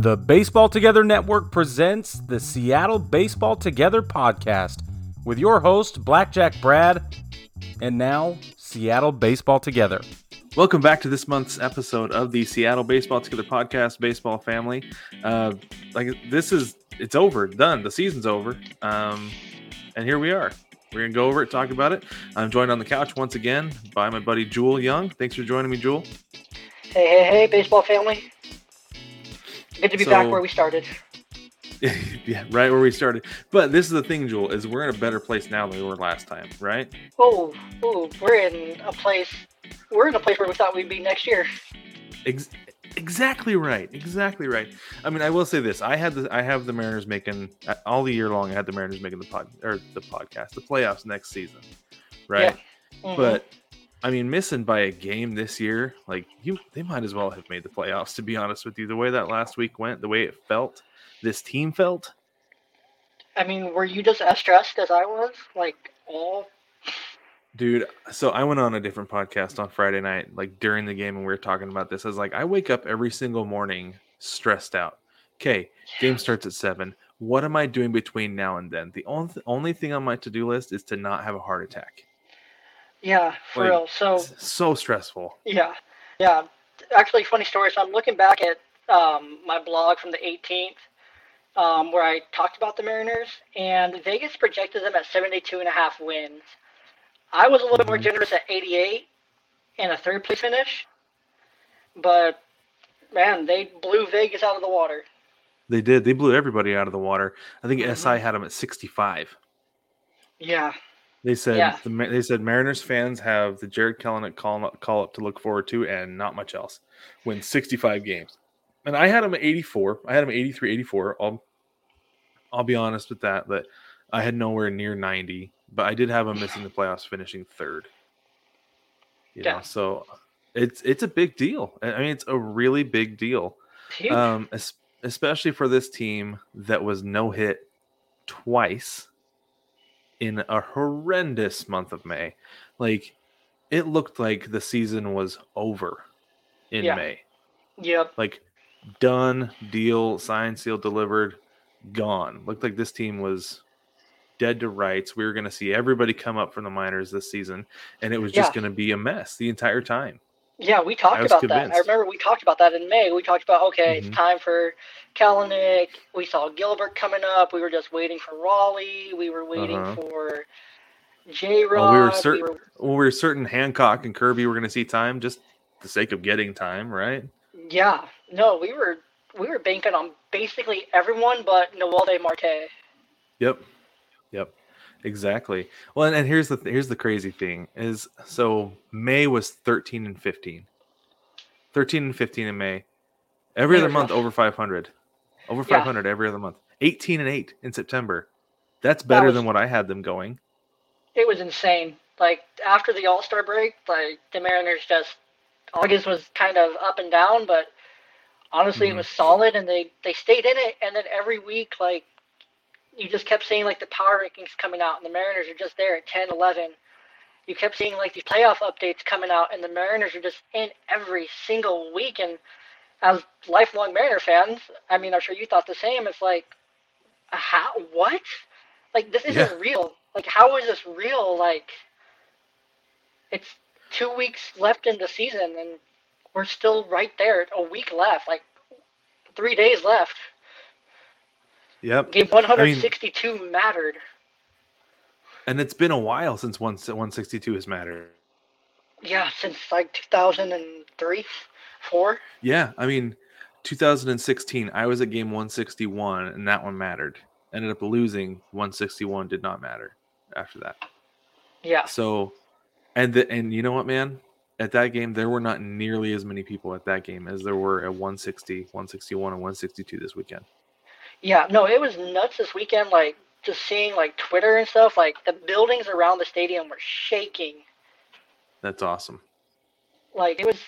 The Baseball Together Network presents the Seattle Baseball Together podcast with your host, Blackjack Brad, and now Seattle Baseball Together. Welcome back to this month's episode of the Seattle Baseball Together podcast, Baseball Family. Uh, like this is it's over, done. The season's over, um, and here we are. We're gonna go over it, talk about it. I'm joined on the couch once again by my buddy Jewell Young. Thanks for joining me, Jewell. Hey, hey, hey, baseball family. Good to be So- back where we started. yeah, right where we started. But this is the thing, Jewell, is we're in a better place now than we were last time, right? Oh, oh, we're in a place. We're in a place where we thought we'd be next year. Ex- exactly right. Exactly right. I mean, I will say this: I had the I have the Mariners making uh, all the year long. I had the Mariners making the pod or the podcast, the playoffs next season, right? Mhm. But I mean, missing by a game this year, like you, they might as well have made the playoffs. To be honest with you, the way that last week went, the way it felt, this team felt. I mean, were you just as stressed as I was? Like all. Dude, so I went on a different podcast on Friday night, like during the game, and we were talking about this. I was like, I wake up every single morning stressed out. Okay, game starts at seven. What am I doing between now and then? The only only thing on my to do list is to not have a heart attack. Yeah, for Like, real. So so stressful. yeah, yeah. Actually, funny story. So I'm looking back at um, my blog from the 18th, um, where I talked about the Mariners, and Vegas projected them at 72 and a half wins. I was a little bit more generous at 88 and a third place finish, but man, they blew Vegas out of the water. They did. They blew everybody out of the water. I think Mhm. SI had them at sixty-five. Yeah, They said Yeah. the, they said Mariners fans have the Jarred Kelenic call call up to look forward to, and not much else. Win 65 games, and I had them at 84. I had at 83, 84. I'll I'll be honest with that. That I had nowhere near 90, but I did have them missing the playoffs, finishing third. You know, Yeah. so it's it's a big deal. I I mean, it's a really big deal um, especially for this team that was no hit twice in a horrendous month of May. Like it looked like the season was over in Yeah. May. yep. Like done, deal, signed, sealed, delivered, gone. Looked like this team was dead to rights. We were going to see everybody come up from the minors this season, and it was just Yeah. going to be a mess the entire time. Yeah, we talked about that. I remember we talked about that in May. We talked about okay, Mhm. it's time for Kelenic. We saw Gilbert coming up. We were just waiting for Raleigh. We were waiting Uh-huh. for J Rod. Well, we were certain. Well, we were certain Hancock and Kirby were going to see time just the sake of getting time, right? yeah, no, we were we were banking on basically everyone but Noelvi Marte. Yep. Yep. Exactly. Well, and, and here's the here's the crazy thing is so May was 13 and 15. 13 and 15 in May. Every other month over 500. Over Yeah. 500 every other month. 18 and 8 in September. That's better was- than what I had them going. It was insane. Like after the All Star break, like the Mariners just August was kind of up and down, but honestly Mhm. it was solid and they they stayed in it and then every week like you just kept seeing like the power rankings coming out and the Mariners are just there at 10, 11. You kept seeing like these playoff updates coming out and the Mariners are just in every single week and as lifelong Mariner fans, I mean I'm sure you thought the same. It's like how what? Like this isn't Yeah. real. Like how is this real? Like it's two weeks left in the season and we're still right there. A week left, like three days left. Yep. Game 162 mattered. And it's been a while since one 162 has mattered. Yeah, since like 2003, four. Yeah, I mean, 2016, I was at game 161, and that one mattered. Ended up losing 161, did not matter after that. Yeah, So, and the, and you know what, man? At that game, there were not nearly as many people at that game as there were at 160, 161, and 162 this weekend. Yeah. No, it was nuts this weekend. Like just seeing like Twitter and stuff. Like the buildings around the stadium were shaking. That's awesome. Like it was,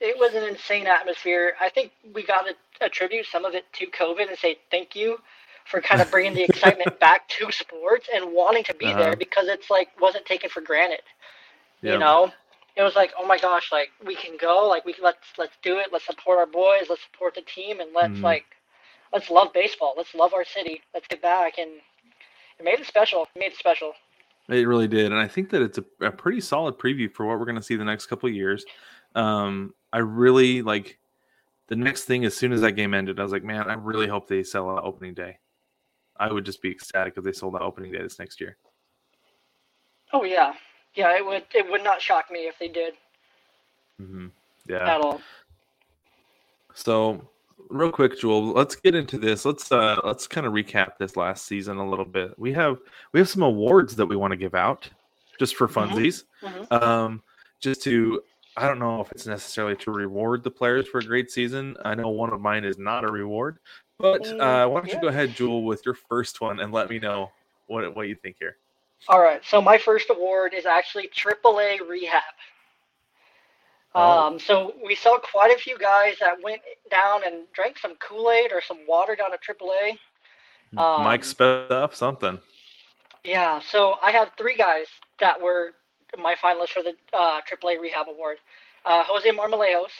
it was an insane atmosphere. I think we got to attribute some of it to COVID and say thank you for kind of bringing the excitement back to sports and wanting to be Uh-huh. there because it's like wasn't taken for granted. You know, it was like, oh my gosh, like we can go, like we can let's let's do it, let's support our boys, let's support the team, and let's Mhm. like let's love baseball. Let's love our city. Let's get back and it made it special. It made it special. It really did, and I think that it's a, a pretty solid preview for what we're going to see the next couple of years. Um, I really like the next thing. As soon as that game ended, I was like, man, I really hope they sell out opening day. I would just be ecstatic if they sold out opening day this next year. Oh yeah, yeah. It would it would not shock me if they did. Mm-hmm. Yeah. At all. So real quick, Jewell, let's get into this. Let's uh let's kind of recap this last season a little bit. We have we have some awards that we want to give out just for Mhm. funsies. Mhm. Um just to I don't know if it's necessarily to reward the players for a great season. I know one of mine is not a reward. But Mm, uh why don't you go ahead, Jewell, with your first one and let me know what what you think here. All right. So my first award is actually AAA rehab. Oh. Um, so we saw quite a few guys that went down and drank some Kool Aid or some water down at AAA. Um, Mike sped up something. Yeah, so I have three guys that were my finalists for the uh, AAA Rehab Award: uh, Jose Marmolejos,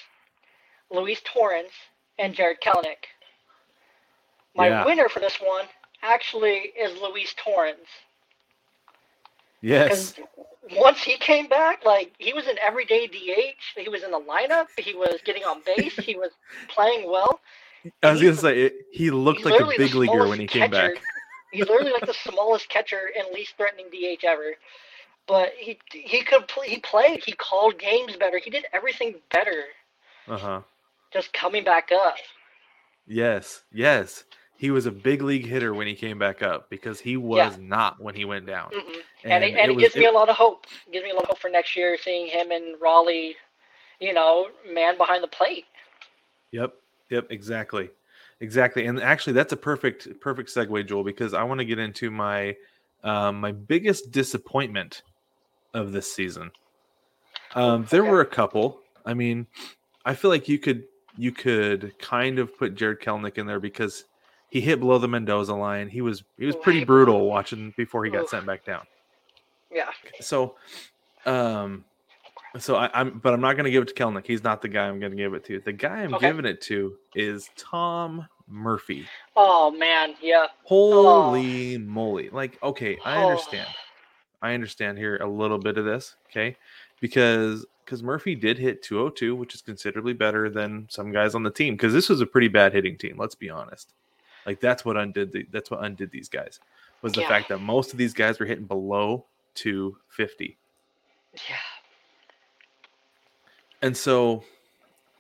Luis Torrens, and Jarred Kelenic. My Yeah. winner for this one actually is Luis Torrens. Yes. Because once he came back, like he was an everyday DH. He was in the lineup. He was getting on base. he was playing well. I was gonna say it, he looked like a big leaguer when he came catcher- back. He's literally like the smallest catcher and least threatening DH ever. But he he could play, he played. He called games better. He did everything better. Uh-huh. Just coming back up. Yes, yes. He was a big league hitter when he came back up because he was not when he went down. Mm-mm. And, it, and it, was- gives me it- a lot of hope. It gives me a lot of hope for next year, seeing him and Raleigh, you know, man behind the plate. Yep, yep, exactly, exactly. And actually, that's a perfect, perfect segue, Joel, because I want to get into my, um, my biggest disappointment of this season. Um, there Okay. were a couple. I mean, I feel like you could, you could kind of put Jarred Kelenic in there because he hit below the Mendoza line. He was, he was pretty brutal watching before he got sent back down. Yeah. So, um, so I, I'm, but I'm not going to give it to Kelenic. He's not the guy I'm going to give it to. The guy I'm Okay. giving it to is Tom Murphy. Oh man, yeah. Holy moly! Like, okay, I Oh. understand. I understand here a little bit of this, okay, because because Murphy did hit 202, which is considerably better than some guys on the team. Because this was a pretty bad hitting team. Let's be honest. Like that's what undid the, that's what undid these guys was the Yeah. fact that most of these guys were hitting below 250. Yeah. And so,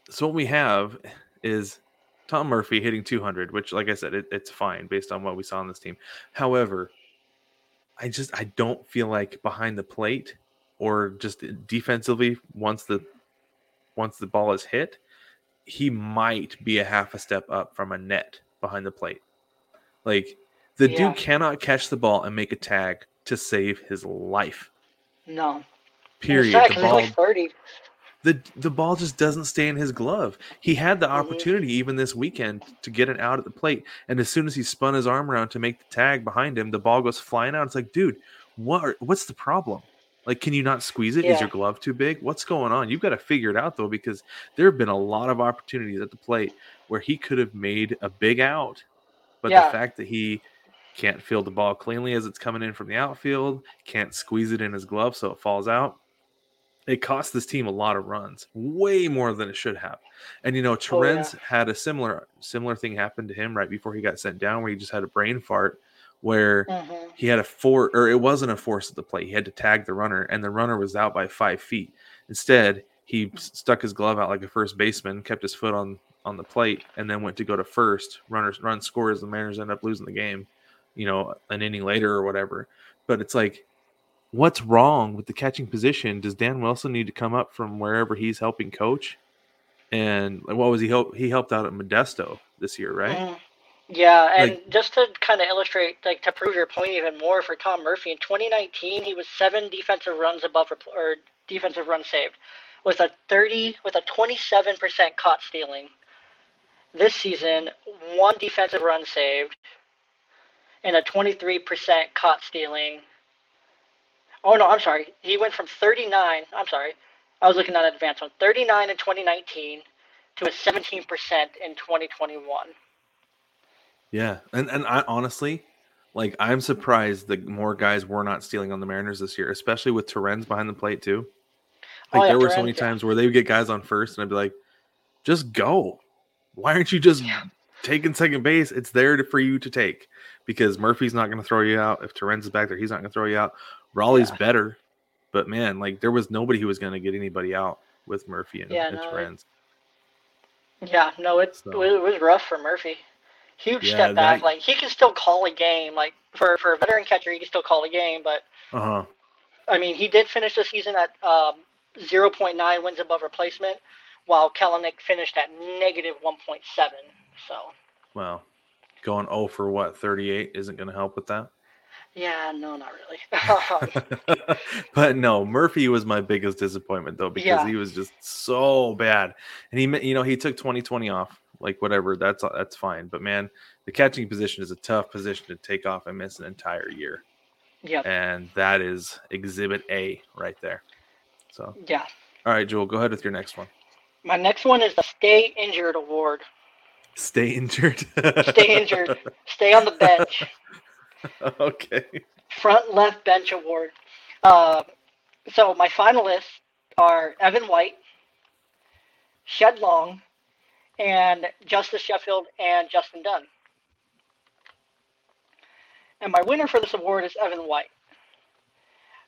so what we have is Tom Murphy hitting 200, which, like I said, it, it's fine based on what we saw on this team. However, I just I don't feel like behind the plate or just defensively once the once the ball is hit, he might be a half a step up from a net behind the plate. Like the Yeah. dude cannot catch the ball and make a tag to save his life. No. Period. Sad ball like 30. the the ball just doesn't stay in his glove. He had the Mhm. opportunity even this weekend to get it out at the plate, and as soon as he spun his arm around to make the tag behind him, the ball goes flying out. It's like, dude, what? Are, what's the problem? Like, can you not squeeze it? Is Yeah. your glove too big? What's going on? You've got to figure it out though, because there have been a lot of opportunities at the plate where he could have made a big out, but Yeah. the fact that he can't field the ball cleanly as it's coming in from the outfield, can't squeeze it in his glove so it falls out it cost this team a lot of runs, way more than it should have. And you know, Oh, Torrens had a similar similar thing happen to him right before he got sent down, where he just had a brain fart, where hmm he had a four or it wasn't a force at the plate. He had to tag the runner, and the runner was out by five feet. Instead, he s- stuck his glove out like a first baseman, kept his foot on on the plate, and then went to go to first. Runners run scores. The Mariners end up losing the game, you know, an inning later or whatever. But it's like, what's wrong with the catching position? Does Dan Wilson need to come up from wherever he's helping coach? And what was he help? He helped out at Modesto this year, right? Mhm. Yeah, and Like- just to kind of illustrate, like to prove your point even more for Tom Murphy, in 2019 he was seven defensive runs above or defensive runs saved, with a 30 with a 27% caught stealing. This season, one defensive run saved, and a 23% caught stealing. Oh no, I'm sorry. He went from 39. I'm sorry. I was looking at advanced one. 39 in 2019 to a 17% in 2021. Yeah, and and I honestly, like, I'm surprised that more guys were not stealing on the Mariners this year, especially with Torrens behind the plate too. Oh, Like yeah, there were so many times where they would get guys on first, and I'd be like, "Just go! Why aren't you just Yeah. taking second base? It's there to, for you to take because Murphy's not going to throw you out. If Torrens is back there, he's not going to throw you out. Raleigh's Yeah. better, but man, like there was nobody who was going to get anybody out with Murphy and, Yeah, and no, Torrens. Yeah, no, it, So- it was rough for Murphy. Huge Yeah, step back. that- Like he can still call a game. Like for for a veteran catcher, he can still call a game. But Uh huh. I mean, he did finish the season at um, 0.9 wins above replacement, while Kelenic finished at negative 1.7. So Well, going 0 for what 38 isn't going to help with that. yeah, no, not really. but no, Murphy was my biggest disappointment though because Yeah. he was just so bad, and he, you know, he took 2020 off, like whatever. That's that's fine, but man, the catching position is a tough position to take off and miss an entire year, yeah, and that is Exhibit A right there. So, yeah. all right, Jewell, go ahead with your next one. My next one is the Stay Injured Award. Stay injured. Stay injured. Stay on the bench. okay. Front left bench award. Uh, so my finalists are Evan White, Shed Long, and Justus Sheffield and Justin Dunn. And my winner for this award is Evan White.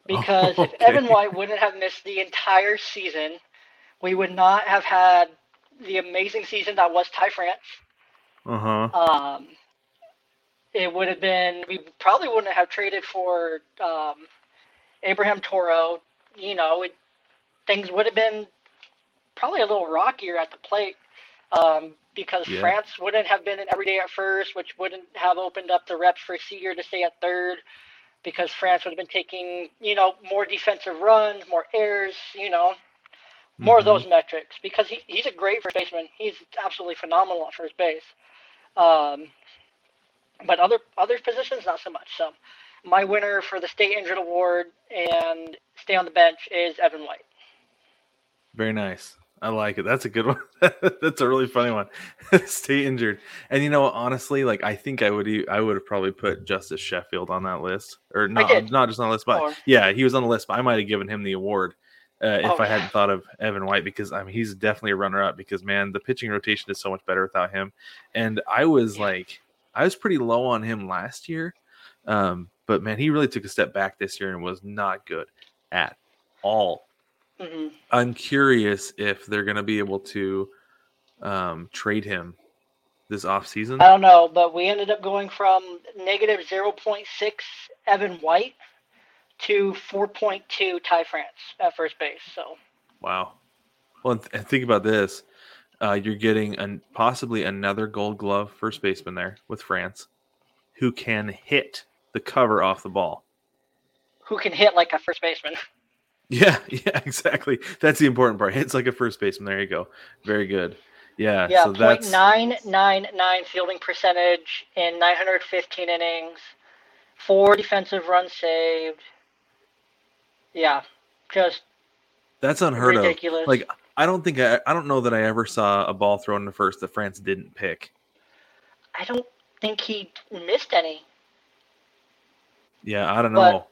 Because if Okay. Evan White wouldn't have missed the entire season, we would not have had the amazing season that was Ty France. Uh huh. Um, it would have been we probably wouldn't have traded for um, Abraham Toro. You know, it, things would have been probably a little rockier at the plate um, because Yeah. France wouldn't have been in everyday at first, which wouldn't have opened up the reps for Seager to stay at third because France would have been taking you know more defensive runs, more errors. You know, more of Mhm. those metrics because he, he's a great first baseman. He's absolutely phenomenal at first base. Um, but other other positions, not so much. So my winner for the state injured award and stay on the bench is Evan White. Very nice. I like it. That's a good one. That's a really funny one. Stay injured. And you know, honestly, like I think I would I would have probably put Justus Sheffield on that list, or not not just on the list, but Or- yeah, he was on the list. But I might have given him the award uh, if Oh, I hadn't thought of Evan White because I mean he's definitely a runner up because man, the pitching rotation is so much better without him. And I was Yeah. like, I was pretty low on him last year, um, but man, he really took a step back this year and was not good at all. Hmm I'm curious if they're going to be able to um, trade him this offseason. I don't know, but we ended up going from negative 0.6 Evan White to 4.2 Ty France at first base. So Wow. Well, and, th- and think about this: uh, you're getting an, possibly another Gold Glove first baseman there with France, who can hit the cover off the ball. who can hit like a first baseman? Yeah, yeah, exactly. That's the important part. It's like a first baseman. There you go. Very good. Yeah. Yeah, so that's 0.999 fielding percentage in 915 innings, four defensive runs saved. Yeah, just that's unheard ridiculous. of. Like I don't think I, I don't know that I ever saw a ball thrown to first that France didn't pick. I don't think he missed any. Yeah, I don't But- know.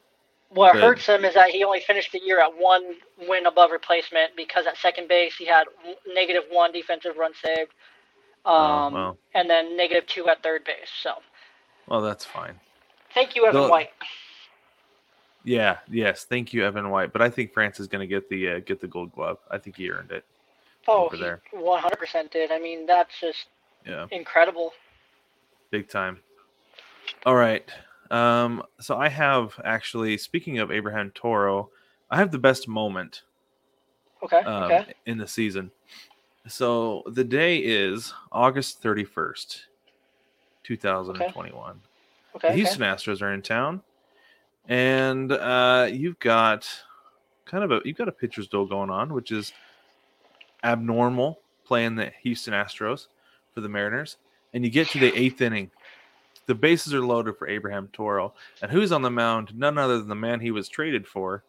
What Good. hurts him is that he only finished the year at one win above replacement because at second base he had negative one defensive run saved, um, Oh, well. and then negative two at third base. So Well, that's fine. thank you, Evan White. Yeah, yes, thank you, Evan White. But I think France is going to get the uh, get the Gold Glove. I think he earned it. Oh, he 100% did. I mean, that's just Yeah, incredible. big time. All right. Um, so I have actually speaking of Abraham Toro, I have the best moment Okay. um, okay. in the season. So the day is August thirty first, two thousand and twenty one. Okay. the okay. Houston Astros are in town, and uh, you've got kind of a you've got a pitcher's duel going on, which is abnormal playing the Houston Astros for the Mariners, and you get to the eighth inning. The bases are loaded for Abraham Toro, and who's on the mound? None other than the man he was traded for,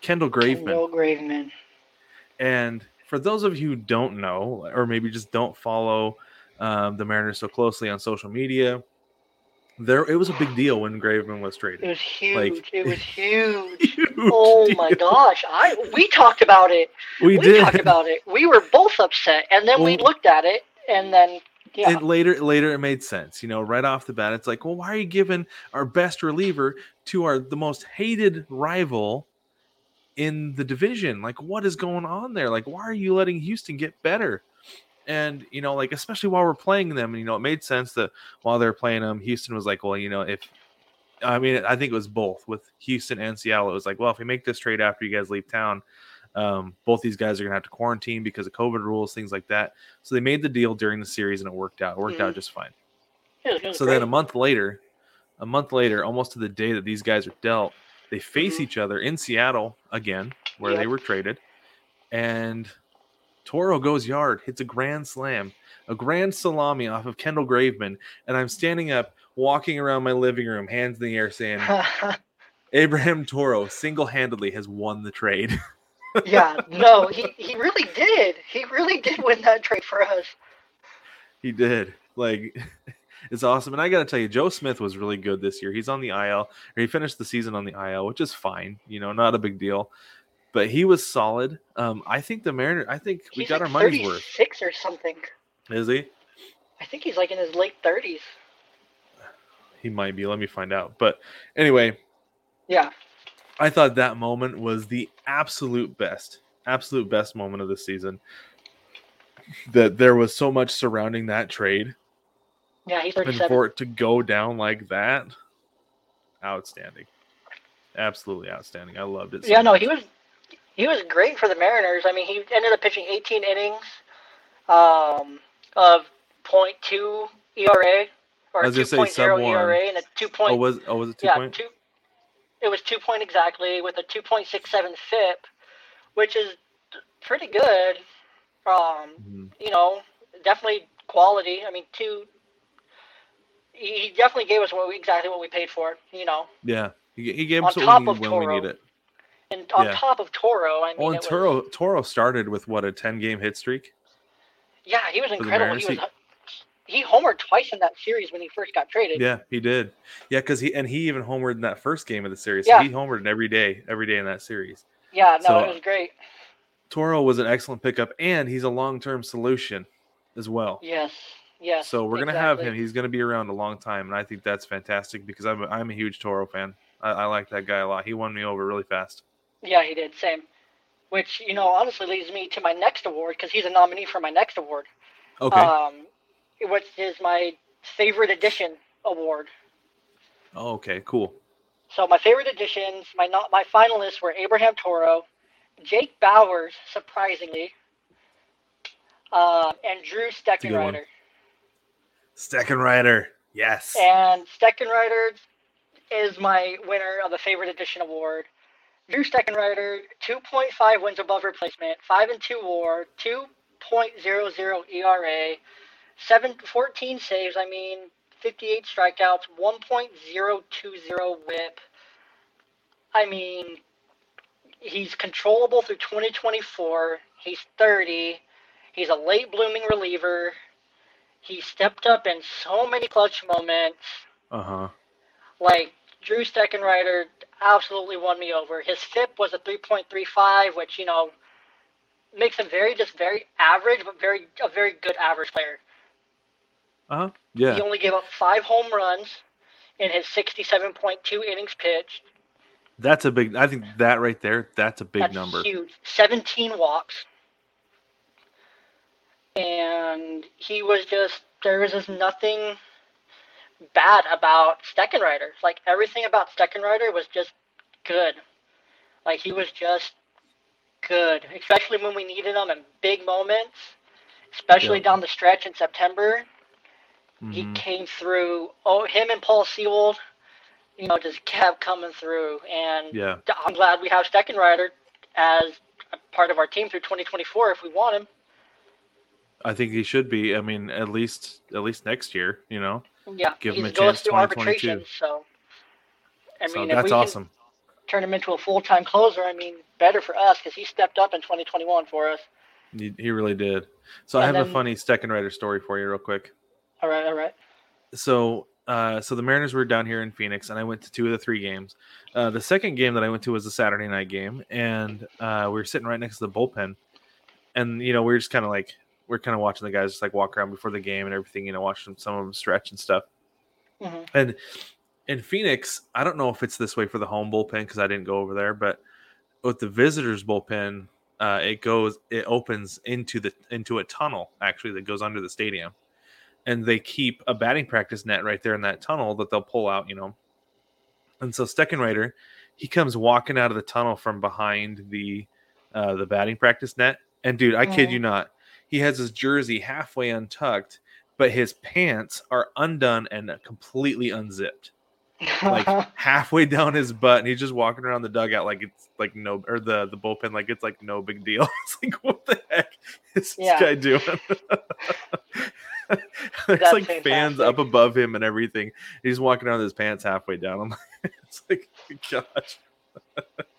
Kendall Graveman. Kendall Graveman. And for those of you who don't know, or maybe just don't follow um, the Mariners so closely on social media. There, it was a big deal when Graveman was traded. It was huge. Like- it was huge. Huge oh my gosh! I we talked about it. We, We, did. talked about it. We were both upset, and then we looked at it, and then yeah, And later, later it made sense. You know, right off the bat, it's like, well, why are you giving our best reliever to our the most hated rival in the division? Like, what is going on there? Like, why are you letting Houston get better? And you know, like especially while we're playing them, you know, it made sense that while they're playing them, Houston was like, well, you know, if I mean, I think it was both with Houston and Seattle. It was like, well, if we make this trade after you guys leave town, um, both these guys are gonna have to quarantine because of COVID rules, things like that. So they made the deal during the series, and it worked out. It worked out Mhm. just fine. it was, it was So great. then a month later, a month later, almost to the day that these guys are dealt, they face Mhm. each other in Seattle again, where they were traded, and Toro goes yard, hits a grand slam, a grand salami off of Kendall Graveman, and I'm standing up, walking around my living room, hands in the air, saying, "Abraham Toro single-handedly has won the trade." yeah, no, he, he really did. He really did win that trade for us. He did. Like it's awesome. And I gotta tell you, Joe Smith was really good this year. He's on the IL, or he finished the season on the IL, which is fine, you know, not a big deal. But he was solid. Um, I think the Mariner I think we He's got like our money's worth. Six or something. Is he? I think he's like in his late 30s. He might be. Let me find out. But anyway, Yeah, I thought that moment was the absolute best, absolute best moment of the season. That there was so much surrounding that trade, yeah, he's and for it to go down like that, outstanding, absolutely outstanding. I loved it. so Yeah, no, much. he was he was great for the Mariners. I mean, he ended up pitching 18 innings um, of .2 ERA or I was gonna say 2.0. ERA and a 2. Oh, was oh was it two yeah, point? two. It was two point exactly with a 2.67 FIP, which is pretty good. Um, Mhm. you know, definitely quality. I mean, two. He definitely gave us what we, exactly what we paid for. You know, Yeah, he, he gave On us what top we when we Toro. need it. and on Yeah. top of Toro, I mean, and it was- Toro Toro started with what a ten game hit streak. Yeah, he was incredible. He was he homered twice in that series when he first got traded. Yeah, he did. Yeah, because he and he even homered in that first game of the series. Yeah. So he homered every day, every day in that series. Yeah, no, So- it was great. Toro was an excellent pickup, and he's a long term solution as well. Yes, yes. So we're gonna have him. He's gonna be around a long time, and I think that's fantastic because I'm a, I'm a huge Toro fan. I, I like that guy a lot. He won me over really fast. Yeah, he did. Same. Which you know honestly leads me to my next award because he's a nominee for my next award. Okay. Um, which is my favorite edition award. oh, okay. Cool. So my favorite editions, my not my finalists were Abraham Toro, Jake Bauers, surprisingly, uh, and Drew. Steckenrider. Steckenrider. Yes. And Steckenrider is my winner of the favorite edition award. Drew Steckenrider, 2.5 wins above replacement, 5 and 2 war, 2.00 ERA, 7, 14 saves, I mean, 58 strikeouts, 1.020 whip. I mean, he's controllable through 2024. He's 30. He's a late blooming reliever. He stepped up in so many clutch moments. Uh huh. Like Drew Steckenrider absolutely won me over. His FIP was a 3.35, which you know makes him very just very average, but very a very good average player. Uh huh. Yeah. He only gave up five home runs in his 67.2 innings pitched. That's a big. I think that right there. That's a big That's number. huge. 17 walks. And he was just, there was just nothing bad about Steckenrider. Like, everything about Steckenrider was just good. Like, he was just good, especially when we needed him in big moments, especially Yeah. down the stretch in September. He Mhm. came through. Oh, him and Paul Sewald, you know, just kept coming through. And Yeah. I'm glad we have Steckenrider as a part of our team through 2024 if we want him. I think he should be. I mean, at least at least next year. You know. Yeah, Give him a chance through 2022. arbitration, so I so mean, if that's we can awesome. turn him into a full-time closer, I mean, better for us because he stepped up in 2021 for us. He, he really did. So I And have a funny Steckenrider story for you, real quick. All right, all right. so uh, so the Mariners were down here in Phoenix, and I went to two of the three games. Uh, the second game that I went to was a Saturday night game, and uh, we were sitting right next to the bullpen, and you know we are just kind of like we are kind of watching the guys just like walk around before the game and everything, you know, watching some of them stretch and stuff. hmm And in Phoenix, I don't know if it's this way for the home bullpen because I didn't go over there, but with the visitors bullpen, uh, it goes it opens into the into a tunnel actually that goes under the stadium, and they keep a batting practice net right there in that tunnel that they'll pull out, you know. And so Steckenrider, he comes walking out of the tunnel from behind the uh, the batting practice net, and dude, I kid you not, he has his jersey halfway untucked, but his pants are undone and completely unzipped like halfway down his butt, and he's just walking around the dugout like it's like no, or the the bullpen like it's like no big deal. It's like what the heck is this Yeah. guy doing? There's That's like fans up above him and everything. He's walking around with his pants halfway down. I'm like, it's like, gosh.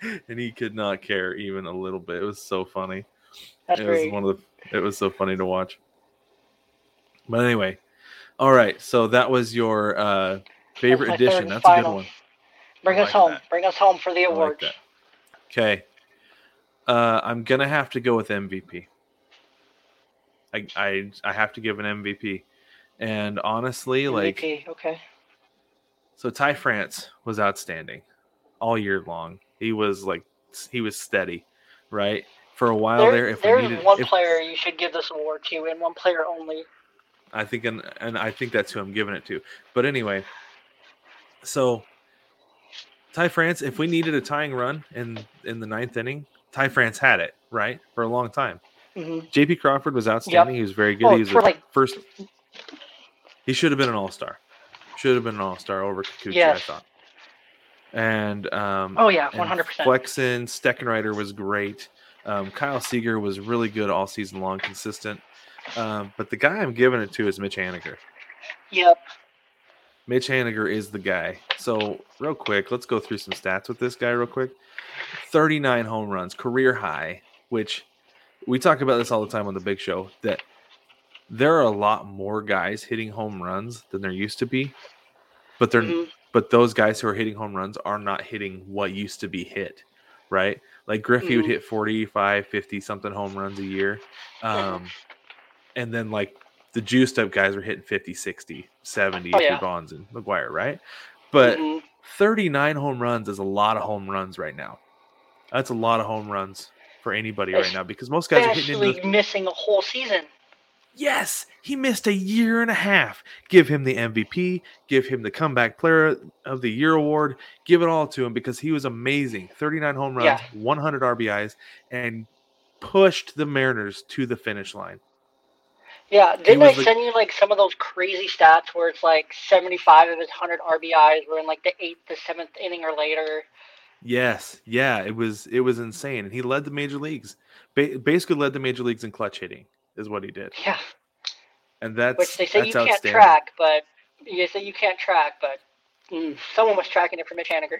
and he could not care even a little bit. It was so funny That's it was great. one of the it was so funny to watch but anyway all right so that was your uh favorite my edition that's a good one Bring us home. that. Bring us home for the I like awards. okay uh i'm gonna have to go with mvp i i, I have to give an mvp and honestly like okay. so ty france was outstanding all year long he was like he was steady right for a while There- there if we there's needed one if- player you should give this award to, and one player only. I think, and, and I think that's who I'm giving it to. But anyway, so Ty France, if we needed a tying run in in the ninth inning, Ty France had it right for a long time. Hmm J.P. Crawford was outstanding. He was very good. Oh, he was the like- first. He should have been an all star. Should have been an all star over Kikuchi, I thought. And um, Oh yeah, one hundred percent. Flexen, Steckenrider was great. Um, Kyle Seager was really good all season long, consistent. Um, but the guy I'm giving it to is Mitch Haniger. Yep. Mitch Haniger is the guy. So, real quick, let's go through some stats with this guy, real quick. 39 home runs, career high, which we talk about this all the time on the big show that there are a lot more guys hitting home runs than there used to be. But they're Mhm. but those guys who are hitting home runs are not hitting what used to be hit, right? Like Griffey would Mhm. hit 45, 50 something home runs a year. Um, and then like the juiced up guys were hitting 50, 60, 70 Oh, yeah. Bonds and McGwire, right? But Mhm. 39 home runs is a lot of home runs right now. That's a lot of home runs for anybody right now because most guys are hitting into missing a whole season. Yes, he missed a year and a half. Give him the MVP, give him the comeback player of the year award, give it all to him because he was amazing. 39 home runs, Yeah. 100 RBIs, and pushed the Mariners to the finish line. Yeah, didn't I send you like some of those crazy stats where it's like seventy-five of his hundred RBIs were in like the eighth, the seventh inning or later? Yes, yeah, it was it was insane, and he led the major leagues. Ba- basically, led the major leagues in clutch hitting is what he did, Yeah, and that's which they say you can't track, but you say you can't track, but mm, someone was tracking it for Mitch Haniger.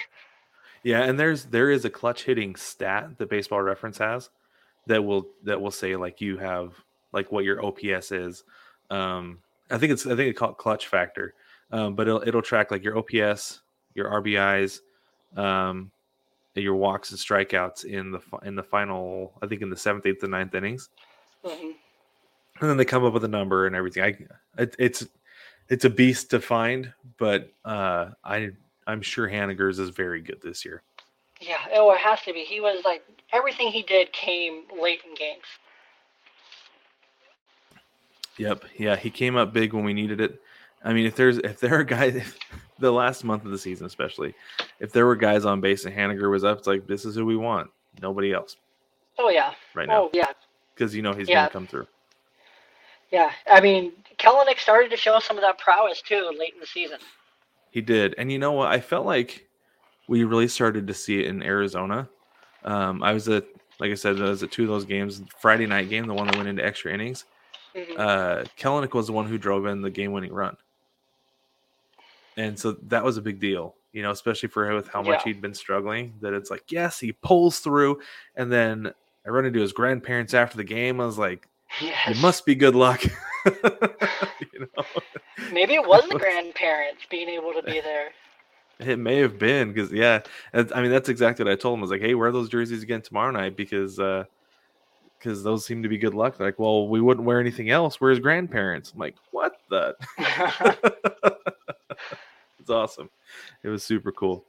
Yeah, and there's there is a clutch hitting stat that Baseball Reference has that will that will say like you have like what your OPS is. Um, I think it's I think it's called clutch factor, um, but it'll it'll track like your OPS, your RBIs, um, your walks and strikeouts in the in the final. I think in the seventh, eighth, and ninth innings, hmm and then they come up with a number and everything. I it, it's it's a beast to find, but uh, I I'm sure Haniger's is very good this year. Yeah, oh, it has to be. He was like everything he did came late in games. Yep. Yeah, he came up big when we needed it. I mean, if there's if there are guys if, the last month of the season, especially if there were guys on base and Haniger was up, it's like this is who we want. Nobody else Oh yeah. right now Oh yeah. because you know he's Yeah. gonna come through. Yeah. I mean, Kelenic started to show some of that prowess too late in the season. He did, and you know what? I felt like we really started to see it in Arizona. Um, I was at, like I said, I was at two of those games. Friday night game, the one that went into extra innings. Mhm. uh, Kelenic was the one who drove in the game-winning run, and so that was a big deal, you know, especially for him with how much Yeah. he'd been struggling. That it's like, yes, he pulls through, and then I run into his grandparents after the game. I was like, Yes. it must be good luck. you know, Maybe it was the grandparents being able to be there. it may have been because yeah, I mean that's exactly what I told him. I was like, hey, wear those jerseys again tomorrow night because uh because those seem to be good luck. They're like, well, we wouldn't wear anything else. We're his grandparents. I'm like, what the? it's awesome. It was super cool.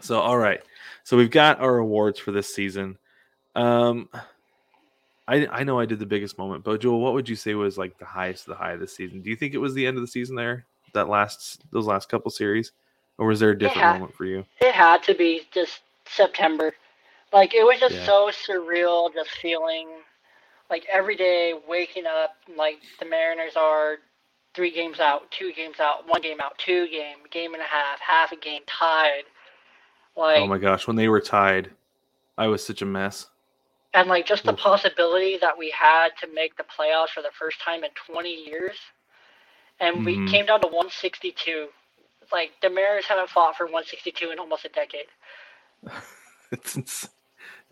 So, all right. So we've got our awards for this season. Um, I I know I did the biggest moment, but Joel, what would you say was like the highest of the high of the season? Do you think it was the end of the season there? That last those last couple series, or was there a different Yeah. moment for you? it had to be just September. Like it was just Yeah. so surreal, just feeling like every day waking up like the Mariners are three games out, two games out, one game out, two game, game and a half, half a game tied. Like oh my gosh, when they were tied, I was such a mess. and like just the Oof. possibility that we had to make the playoffs for the first time in 20 years, and Mhm. we came down to 162. Like the Mariners haven't fought for 162 in almost a decade. It's, it's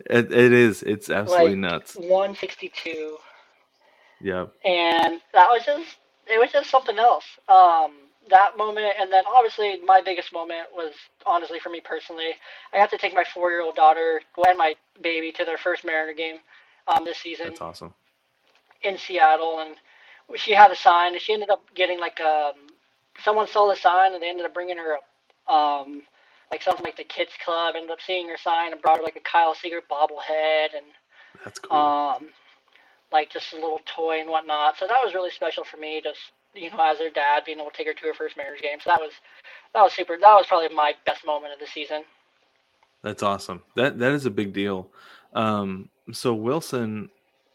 it, it is. It's absolutely Like, nuts. 162. Yeah. and that was just it was just something else um that moment and then obviously my biggest moment was honestly for me personally i got to take my four year old daughter and my baby to their first mariner game um this season That's awesome. in seattle and she had a sign and she ended up getting like um someone saw the sign and they ended up bringing her um like something like the kids club ended up seeing her sign and brought her like a kyle seager bobblehead and That's cool. um, like just a little toy and whatnot. So that was really special for me, just you know, as her dad, being able to take her to her first Mariners game. So that was that was super. That was probably my best moment of the season. That's awesome. That that is a big deal. Um, so Wilson,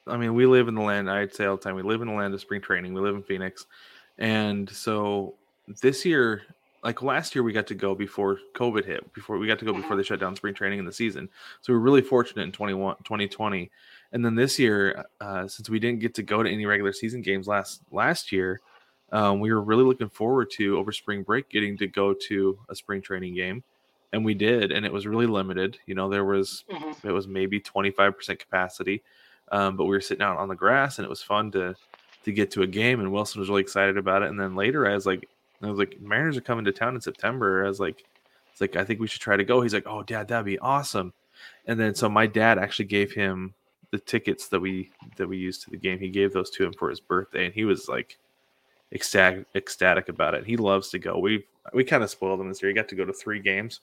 I mean, we live in the land. I'd say all the time, we live in the land of spring training. We live in Phoenix, and so this year, like last year, we got to go before COVID hit. Before we got to go before they shut down spring training in the season. So we were really fortunate in 21, 2020. And then this year, uh, since we didn't get to go to any regular season games last last year, um, we were really looking forward to over spring break getting to go to a spring training game. And we did and it was really limited. You know there was hmm it was maybe 25% capacity um, but we were sitting out on the grass and it was fun to to get to a game and wilson was really excited about it. And then later i was like i was like mariners are coming to town in september. I was like it's like i think we should try to go. He's like oh dad that'd be awesome. And then so my dad actually gave him the tickets that we that we used to the game he gave those to him for his birthday and he was like ecstatic ecstatic about it. He loves to go. We we kind of spoiled him this year. He got to go to three games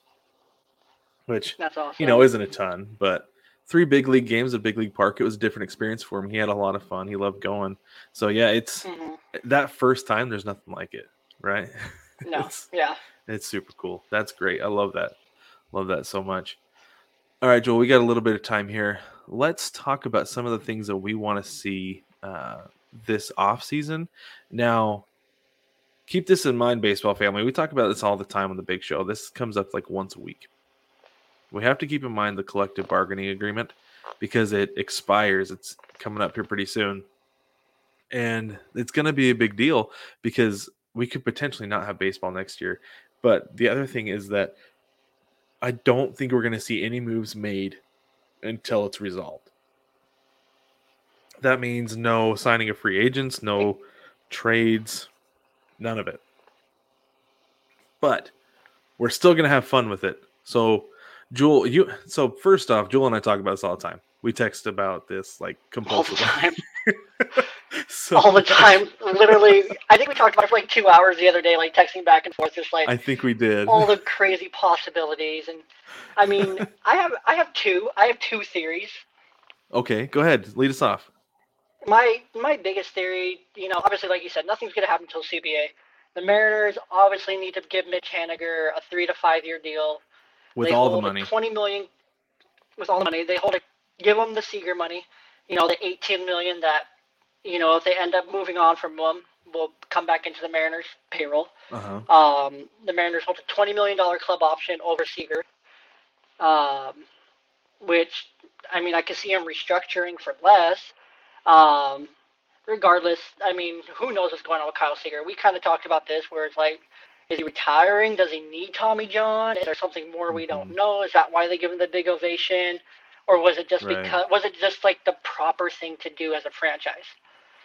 which That's awesome. you know isn't a ton but three big league games at big league park it was a different experience for him. He had a lot of fun. He loved going. So yeah it's hmm that first time there's nothing like it right? No, it's, yeah. it's super cool. That's great. I love that. Love that so much. All right joel we got a little bit of time here let's talk about some of the things that we want to see uh, this off season. Now keep this in mind baseball family we talk about this all the time on the big show. This comes up like once a week. We have to keep in mind the collective bargaining agreement because it expires it's coming up here pretty soon. And it's going to be a big deal because we could potentially not have baseball next year. But the other thing is that i don't think we're going to see any moves made until it's resolved. That means no signing of free agents no trades none of it. But we're still going to have fun with it. So Jewell, you so first off, Jewell and I talk about this all the time. We text about this like compulsively. so All the time. Literally, I think we talked about it for like two hours the other day, like texting back and forth, just like I think we did. all the crazy possibilities. And I mean, I have I have two. I have two theories. Okay, go ahead. Lead us off. my my biggest theory, you know, obviously, like you said, nothing's going to happen until CBA. The Mariners obviously need to give Mitch Haniger a three to five year deal. With They all the money. twenty million. With all the money, they hold a give them the Seager money. You know, the eighteen million that, you know, if they end up moving on from them, will come back into the Mariners payroll. Uh-huh. Um, the Mariners hold a twenty million dollar club option over Seager, um, which I mean I could see him restructuring for less. Um, regardless, I mean who knows what's going on with Kyle Seager? We kind of talked about this where it's like, is he retiring? Does he need Tommy John? Is there something more we don't know? Is that why they give him the big ovation? or was it just Right. because was it just like the proper thing to do as a franchise?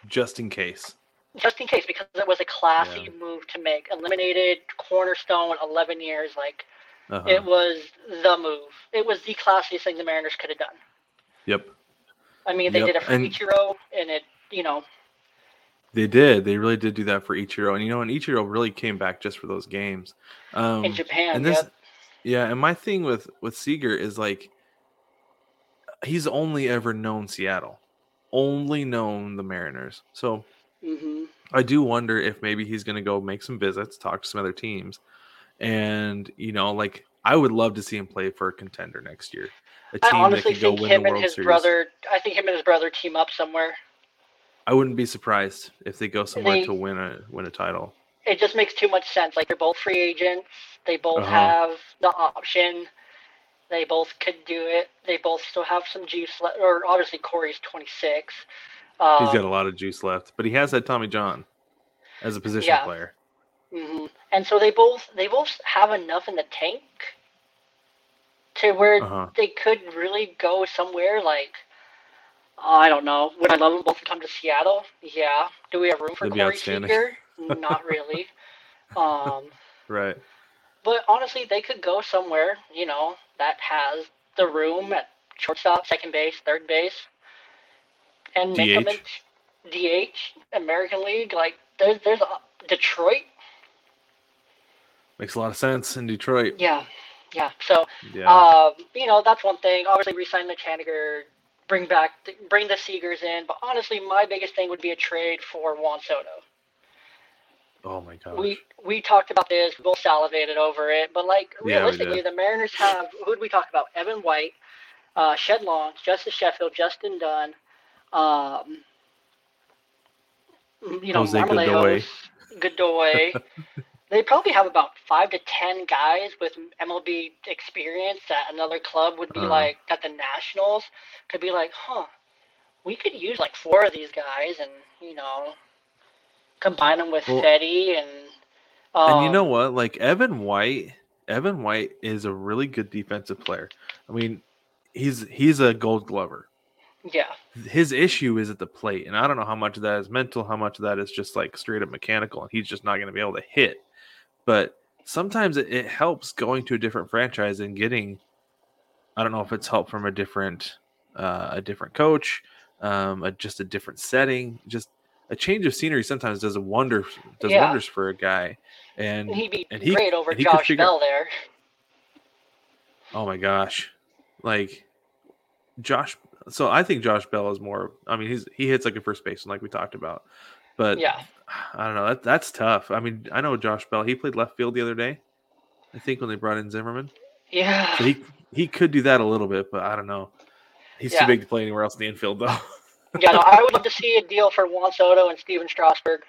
Just in case. Just in case, because it was a classy Yeah. move to make. Eliminated cornerstone, 11 years. Like Uh-huh. it was the move. It was the classiest thing the Mariners could have done. Yep. I mean, they Yep, did it for and- Ichiro, and it, you know, They did. They really did do that for Ichiro, and you know, and Ichiro really came back just for those games. Um, in Japan. and this, yep. yeah, and my thing with with Seager is like, he's only ever known Seattle, only known the Mariners. So hmm I do wonder if maybe he's going to go make some visits, talk to some other teams, and you know, like I would love to see him play for a contender next year, a I team that honestly could go think win him the and his Series. brother. I think him and his brother team up somewhere. I wouldn't be surprised if they go somewhere They- to win a win a title. It just makes too much sense. Like they're both free agents. They both Uh-huh. have the option. They both could do it. They both still have some juice left. Or obviously Corey's 26. Um, He's got a lot of juice left, but he has had Tommy John as a position Yeah. player. hmm And so they both they both have enough in the tank to where Uh-huh. they could really go somewhere like I don't know. Would I love them both to come to Seattle? Yeah. Do we have room for That'd Corey. Seager? Not really. um, Right. but honestly, they could go somewhere you know that has the room at shortstop, second base, third base, and make them DH. in DH American League. Like there's there's a, Detroit. Makes a lot of sense in Detroit. Yeah. Yeah. So Yeah. Um, you know, that's one thing. Obviously, resign the Haniger, bring back, bring the Seagers in. But honestly, my biggest thing would be a trade for Juan Soto. Oh my gosh. We we talked about this, we both salivated over it. But like realistically, did. the Mariners have who did we talk about? Evan White, uh, Shed Long, Justus Sheffield, Justin Dunn, um, you know, Jose Marmolejos, Godoy. they probably have about five to ten guys with MLB experience that another club would be Uh-huh. like that the Nationals could be like, huh, we could use like four of these guys and you know combine them with Well- Fetty and um, and you know what? Like Evan White, Evan White is a really good defensive player. I mean, he's he's a Gold Glover. yeah, His issue is at the plate, and I don't know how much of that is mental, how much of that is just like straight up mechanical, and he's just not going to be able to hit. But sometimes it, it helps going to a different franchise and getting. I don't know if it's help from a different, uh, a different coach, um, a, just a different setting, just a change of scenery. Sometimes does a wonder, does Yeah. wonders for a guy, and and he'd be and he- great over Josh figure- Bell there. Oh my gosh. Like Josh so I think Josh Bell is more I mean he's he hits like a first baseman like we talked about. But Yeah, I don't know, that that's tough. I mean, I know Josh Bell, he played left field the other day. I think when they brought in Zimmerman. yeah. So he he could do that a little bit, but I don't know. He's Yeah. too big to play anywhere else in the infield though. yeah, no, I would love to see a deal for Juan Soto and Stephen Strasburg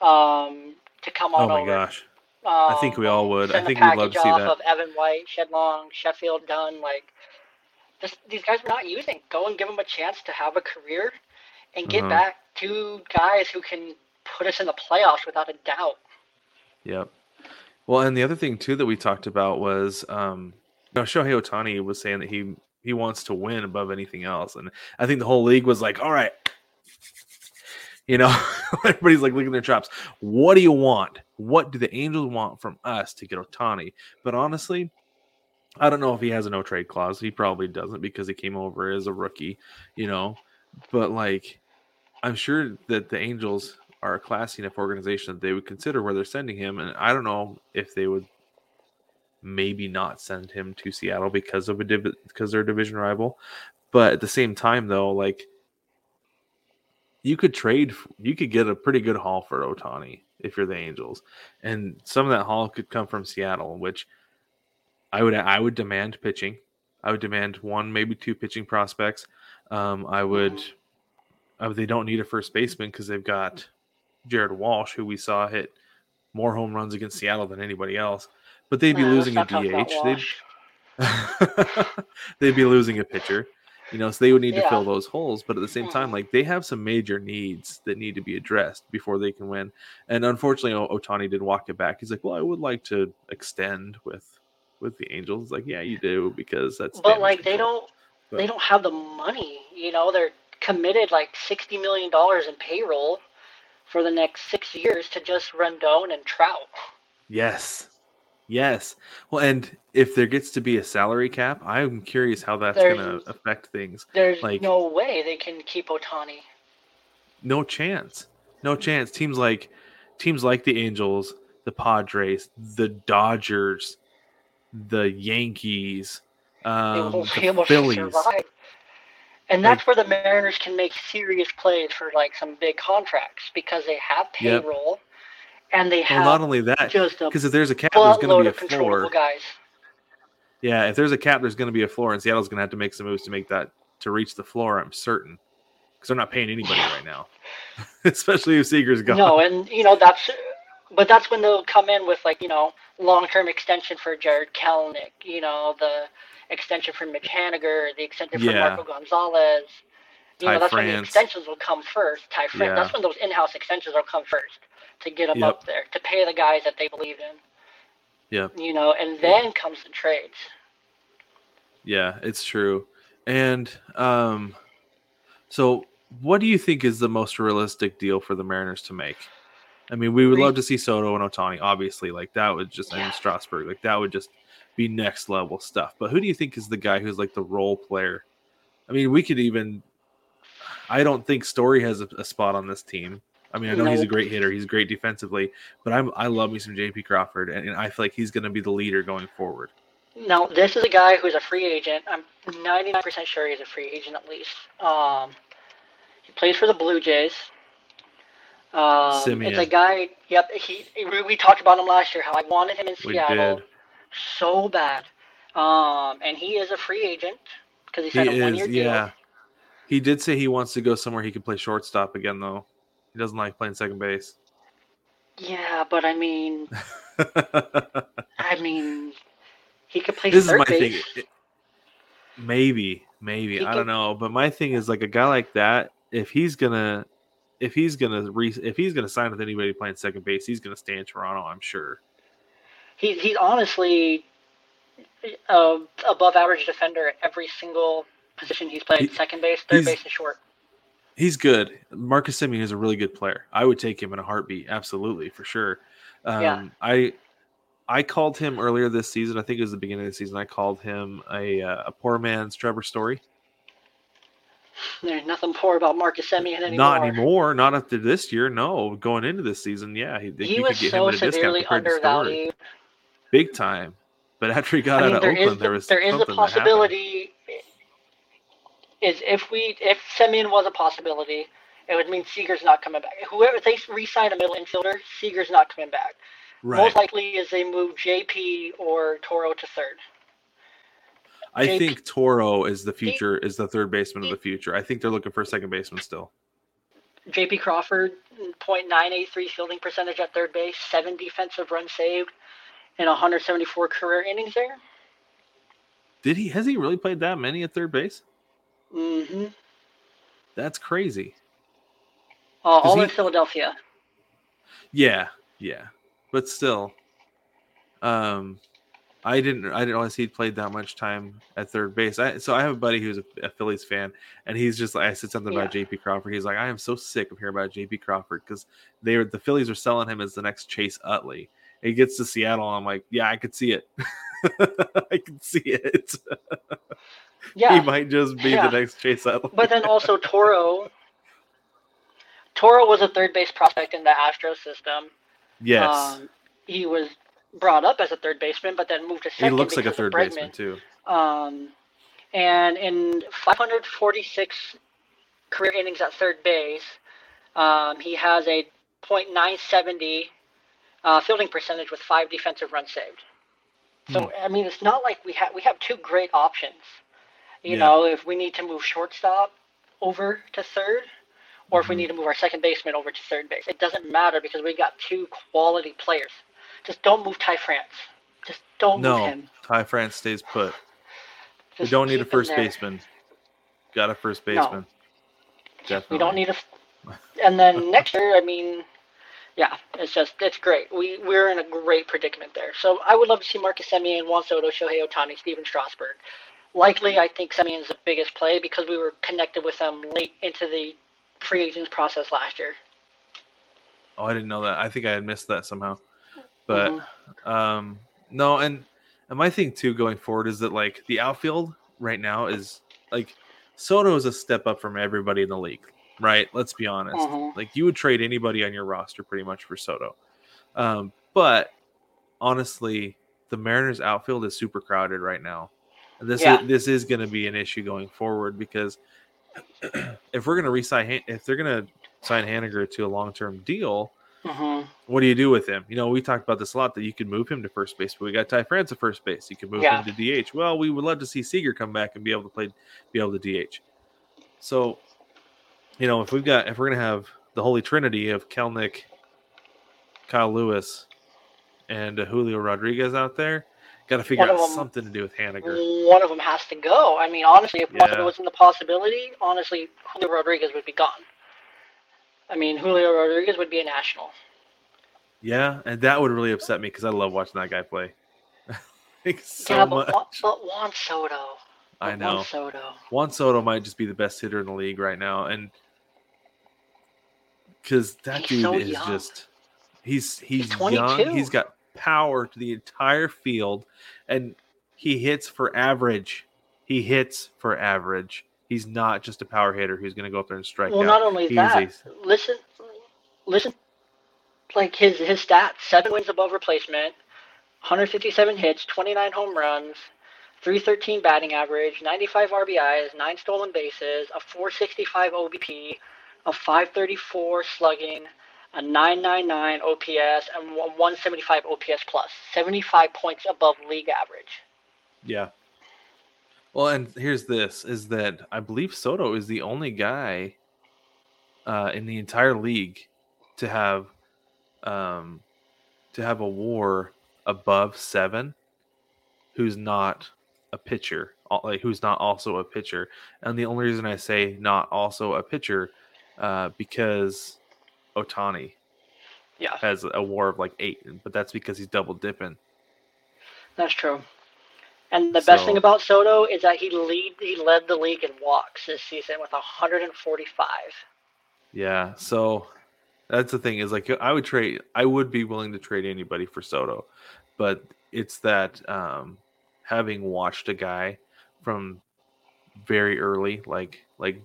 um, to come on. oh my over. gosh. Um, think we all would. I think we'd love to see off that. Of Evan White, Shed Long, Sheffield, Dunn, like this, these guys we're not using. Go and give them a chance to have a career, and get Uh-huh. back two guys who can put us in the playoffs without a doubt. Yep. Well, and the other thing too that we talked about was, um, you know, Shohei Ohtani was saying that he he wants to win above anything else, and I think the whole league was like, "All right, you know, everybody's like licking their chops. What do you want? What do the Angels want from us to get Ohtani?" But honestly, I don't know if he has a no trade clause. He probably doesn't because he came over as a rookie, you know. But like, I'm sure that the Angels are a classy enough organization that they would consider where they're sending him. And I don't know if they would maybe not send him to Seattle because of a div- because they're a division rival. But at the same time, though, like you could trade, you could get a pretty good haul for Ohtani if you're the Angels, and some of that haul could come from Seattle, which I would I would demand pitching. I would demand one, maybe two pitching prospects. Um, I would. Uh, they don't need a first baseman because they've got Jared Walsh, who we saw hit more home runs against Seattle than anybody else. But they'd be let's losing a not talk about DH. They'd, they'd be losing a pitcher. You know, so they would need to fill those holes. But at the same time, Mhm. like they have some major needs that need to be addressed before they can win. And unfortunately, O- Ohtani did walk it back. He's like, "Well, I would like to extend with with the Angels." Like, yeah, you do because that's But like they control." don't they don't have the money. You know, they're committed like sixty million dollars in payroll for the next six years to just Rendon and Trout. Yes. Yes. Well, and if there gets to be a salary cap, I'm curious how that's going to affect things. There's Like- no way they can keep Ohtani. No chance. No chance. Teams like teams like the Angels, the Padres, the Dodgers, the Yankees, um, be the Phillies. And that's where the Mariners can make serious plays for like some big contracts because they have Yep. And they Well, have not only that, just a because if there's a cap, there's going to be a floor. guys. Yeah, if there's a cap, there's going to be a floor, and Seattle's going to have to make some moves to make that to reach the floor. I'm certain because they're not paying anybody right now, especially if Seager's gone. No, and you know that's, but that's when they'll come in with like you know long-term extension for Jarred Kelenic, you know the extension for Mitch Haniger, the extension for Yeah. Marco Gonzalez. You Ty know that's when the extensions will come first. Ty France. Yeah. That's when those in-house extensions will come first to get them Yep. up there to pay the guys that they believe in. Yeah. You know, and then comes the trades. Yeah, it's true. And um, so what do you think is the most realistic deal for the Mariners to make? I mean, we would love to see Soto and Ohtani, obviously. Like that would just I mean Strasburg, like that would just be next level stuff. But who do you think is the guy who's like the role player? I mean, we could even. I don't think Story has a, a spot on this team. I mean, I know he's a great hitter. He's great defensively, but I'm I love me some J.P. Crawford, and, and I feel like he's going to be the leader going forward. Now, this is a guy who's a free agent. I'm 99% sure he's a free agent at least. Um, he plays for the Blue Jays. Um, Semien. it's a guy. Yep, he. we- talked about him last year. How I wanted him in Seattle so bad. Um, and he is a free agent because he He a is, one-year deal. yeah. He did say he wants to go somewhere he can play shortstop again, though. He doesn't like playing second base. Yeah, but I mean, I mean, he could play this is my base. thing. Maybe, maybe He I could- don't know. But my thing is like a guy like that. If he's gonna, if he's gonna re, if he's gonna sign with anybody playing second base, he's gonna stay in Toronto. I'm sure. He, he's honestly uh, above average defender at every single position he's played. He- Second base, third base, and short. He's good. Marcus Semien is a really good player. I would take him in a heartbeat, absolutely for sure. Um, Yeah. I I called him earlier this season. I think it was the beginning of the season. I called him a uh, a poor man's Trevor Story. There's nothing poor about Marcus Semien anymore. Not anymore. Not after this year. No, going into this season, yeah, he, He you was could get so him at a discount severely compared to Story, undervalued. big time. But after he got I mean, out of Oakland, is there was there is a something that happened. possibility. Is if we if Semien was a possibility, it would mean Seager's not coming back. Whoever they re-sign a middle infielder, Seager's not coming back. Right. Most likely is they move JP or Toro to third. I JP think Toro is the future, is the third baseman of the future. I think they're looking for a second baseman still. JP Crawford, .983 fielding percentage at third base, seven defensive runs saved, and 174 career innings there. Did he? Has he really played that many at third base? Mm-hmm. That's crazy. Uh, all he- in Philadelphia. Yeah, yeah, but still, um, I didn't, I didn't realize he'd played that much time at third base. I, so I have a buddy who's a, a Phillies fan, and he's just like, I said something about J.P. Crawford. He's like, I am so sick of hearing about J.P. Crawford because they were the Phillies are selling him as the next Chase Utley. He gets to Seattle, I'm like, yeah, I could see it. I can see it. Yeah, he might just be Yeah. the next Chase Utley. but then also Toro. Toro was a third base prospect in the Astro system. yes, Um, he was brought up as a third baseman, but then moved to Seattle. he looks like a third baseman too. Um, and in 546 career innings at third base, um, he has a .970 uh, fielding percentage with five defensive runs saved. So Hmm. I mean, it's not like we have we have two great options. You Yeah. know, if we need to move shortstop over to third, or if we Mhm. need to move our second baseman over to third base, it doesn't matter because we got two quality players. Just don't move Ty France. Just don't move No, him. Ty France stays put. We don't need a first baseman. Got a first baseman. No. Definitely. We don't need a. And then next year, I mean, yeah, it's just it's great. We we're in a great predicament there. So I would love to see Marcus Semien, Juan Soto, Shohei Ohtani, Stephen Strasburg. likely, I think Semien's the biggest play because we were connected with them late into the free agents process last year. Oh, I didn't know that. I think I had missed that somehow. But Mhm. um no, and, and my thing too going forward is that like the outfield right now is like Soto is a step up from everybody in the league, right? Let's be honest. Mhm. Like you would trade anybody on your roster pretty much for Soto. Um, but honestly, the Mariners outfield is super crowded right now. And this Yeah. is, this is going to be an issue going forward because if we're going to resign if they're going to sign Haniger to a long-term deal, Mhm. what do you do with him? You know, we talked about this a lot that you could move him to first base, but we got Ty France at first base. You could move Yeah. him to DH. Well, we would love to see Seager come back and be able to play, be able to DH. So, you know, if we've got, if we're gonna have the holy trinity of Kelenic, Kyle Lewis, and uh, Julio Rodriguez out there, got to figure out of 'em- something to do with Haniger. One of them has to go. I mean, honestly, if Yeah. them wasn't the possibility, honestly, Julio Rodriguez would be gone. I mean, Julio Rodriguez would be a national. Yeah, and that would really upset me because I love watching that guy play. so yeah, but, much. But Juan Soto. I know. Juan Soto. Juan Soto might just be the best hitter in the league right now, and because that He's dude so is young. just he's he's, He's young. He's got power to the entire field, and he hits for average. He hits for average. He's not just a power hitter who's going to go up there and strike Well, out. not only He's that, a- listen, listen, like his his stats: seven wins above replacement, 157 hits, 29 home runs, 313 batting average, 95 RBIs, nine stolen bases, a 465 OBP, a 534 slugging, a 999 OPS, and 175 OPS plus, 75 points above league average. Yeah. Well, and here's this: is that I believe Soto is the only guy uh, in the entire league to have um, to have a WAR above seven, who's not a pitcher, like who's not also a pitcher. And the only reason I say not also a pitcher, uh, because Ohtani Yeah, has a WAR of like eight, but that's because he's double dipping. that's true. And the best thing about Soto is that he lead he led the league in walks this season with 145. Yeah, so that's the thing is like I would trade I would be willing to trade anybody for Soto, but it's that um having watched a guy from very early like like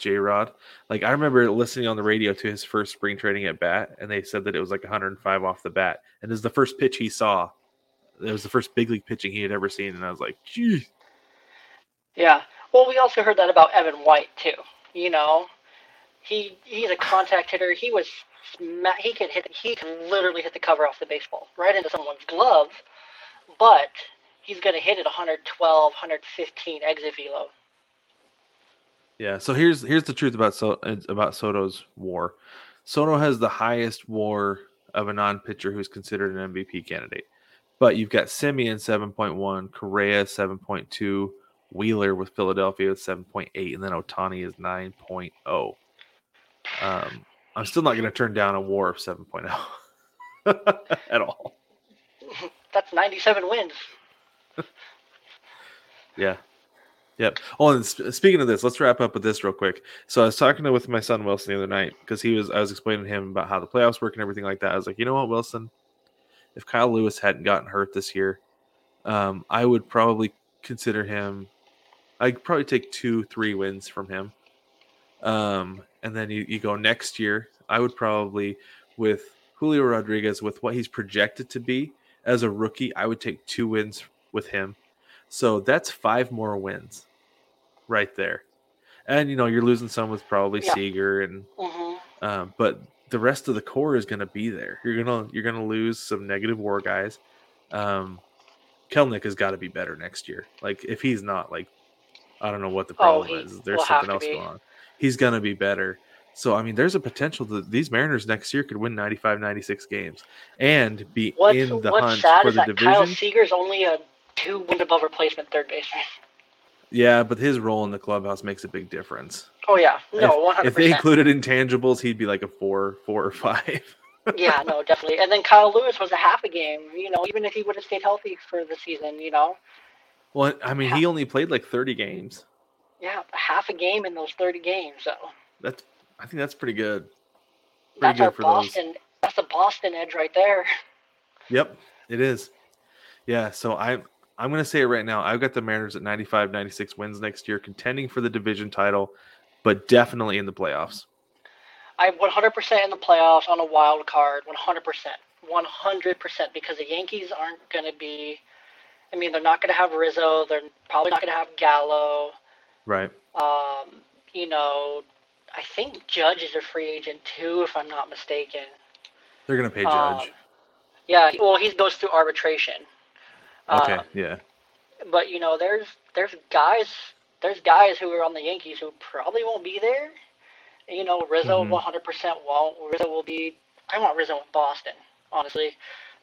J Rod, like I remember listening on the radio to his first spring training at bat and they said that it was like 105 off the bat and it was the first pitch he saw. It was the first big league pitching he had ever seen and I was like, "Gee, Yeah. Well, we also heard that about Evan White too. You know, he he's a contact hitter. He was he can hit he can literally hit the cover off the baseball right into someone's glove, but he's gonna hit it 112, 115 exit velo. Yeah. So here's here's the truth about so about Soto's WAR. Soto has the highest WAR of a non-pitcher who's considered an MVP candidate. But you've got Semien 7.1, Correa 7.2, Wheeler with Philadelphia with 7.8, and then Ohtani is 9.0. Um, I'm still not going to turn down a WAR of 7.0 at all. That's 97 wins. Yeah. Yep. Oh, and sp- speaking of this, let's wrap up with this real quick. So I was talking to, with my son Wilson the other night because he was I was explaining to him about how the playoffs work and everything like that. I was like, you know what, Wilson, if Kyle Lewis hadn't gotten hurt this year, um, I would probably consider him. I'd probably take two, three wins from him. Um, and then you, you go next year. I would probably with Julio Rodriguez with what he's projected to be as a rookie. I would take two wins with him. So that's five more wins right there. And you know, you're losing some with probably Yeah. Seager and hmm um, but the rest of the core is gonna be there. You're gonna you're gonna lose some negative war guys. Um Kelenic has got to be better next year. Like if he's not, like I don't know what the Oh, problem he is. There's something else be. going on. He's gonna be better. So I mean, there's a potential that these Mariners next year could win 95, 96 games and be What's in the what's hunt sad for is the that Kyle division. Seager's only a two wins above replacement third baseman. Yeah, but his role in the clubhouse makes a big difference. Oh yeah, no, if, 100. if they included intangibles, he'd be like a four, four or five. yeah, no, definitely. And then Kyle Lewis was a half a game. You know, even if he would have stayed healthy for the season, you know, Well, I mean, he only played like 30 games. Yeah, half a game in those 30 games, so That's I think that's pretty good. Pretty that's good for those. That's the Boston edge right there. Yep, it is. Yeah, so I I'm going to say it right now. I've got the Mariners at 95 96 wins next year, contending for the division title, but definitely in the playoffs. I'm 100% in the playoffs on a wild card. 100%. 100% because the Yankees aren't going to be. I mean, they're not going to have Rizzo. They're probably not going to have Gallo. Right. Um, you know, I think Judge is a free agent too, if I'm not mistaken. They're going to pay Um, Judge. Yeah, well, he goes through arbitration. Okay, Uh, yeah. but you know, there's there's guys there's guys who are on the Yankees who probably won't be there. You know, Rizzo Mhm. 100% won't. Rizzo will be. I want Rizzo in Boston, honestly.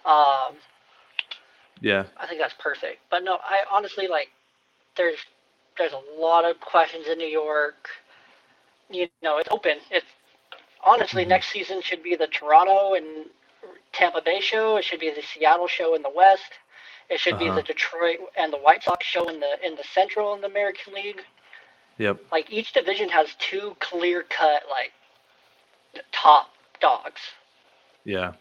Um, Yeah. I think that's perfect. But no, I honestly like. There's there's a lot of questions in New York. You know, it's open. It's honestly Mhm. next season should be the Toronto and Tampa Bay show. It should be the Seattle show in the West. It should be Uh-huh. the Detroit and the White Sox show in the in the Central in the American League. Yep. Like each division has two clear cut like top dogs. Yeah.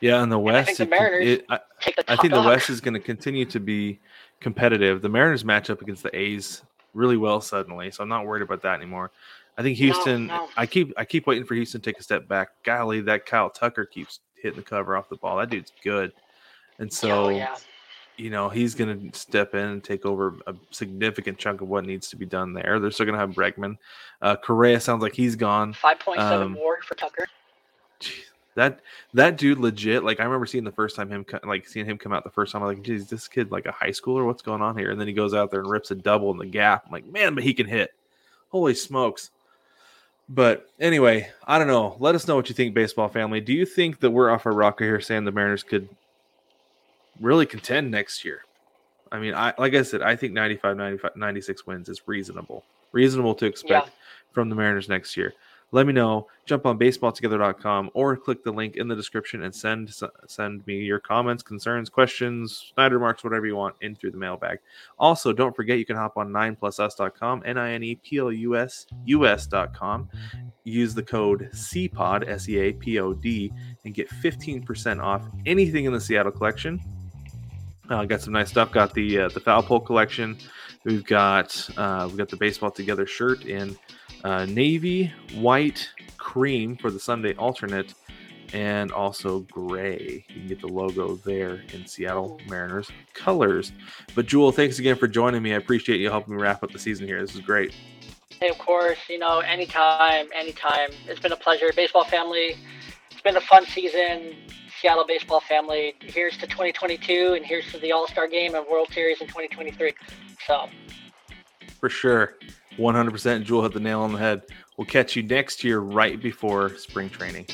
Yeah, in the West, I West, think the it Mariners it- I, Take the I think the. West is going to continue to be competitive. The Mariners match up against the A's really well suddenly, so I'm not worried about that anymore. I think No, Houston. no. I keep I keep waiting for Houston to take a step back. Golly, that Kyle Tucker keeps hitting the cover off the ball. That dude's good, and so oh yeah. You know he's going to step in and take over a significant chunk of what needs to be done there. They're still going to have Bregman. Uh, Correa sounds like he's gone. Five point seven um, more for Tucker. That that dude legit like i remember seeing the first time him like seeing him come out the first time i'm like geez this kid like a high schooler what's going on here and then he goes out there and rips a double in the gap i'm like man but he can hit holy smokes but anyway i don't know let us know what you think baseball family do you think that we're off our rocker here saying the mariners could really contend next year i mean i like i said i think 95 95 96 wins is reasonable reasonable to expect from the Mariners next year. Let me know. Jump on baseballtogether.com or click the link in the description and send send me your comments, concerns, questions, Snyder marks, whatever you want in through the mailbag. Also, don't forget you can hop on 9plusus.com, N I N E P L U S US.com. Use the code SEAPOD, S E A P O D, and get 15% off anything in the Seattle collection. Uh, got some nice stuff. Got the uh, the foul pole collection. We've got uh, we've got the baseball together shirt in uh, navy, white, cream for the Sunday alternate, and also gray. You can get the logo there in Seattle Mariners colors. But Jewell, thanks again for joining me. I appreciate you helping me wrap up the season here. This is great. Hey, of course, you know, anytime, anytime. It's been a pleasure. Baseball family, it's been a fun season. Seattle baseball family. Here's to 2022, and here's to the All Star Game and World Series in 2023. So, For sure. 100% Jewell hit the nail on the head. We'll catch you next year right before spring training.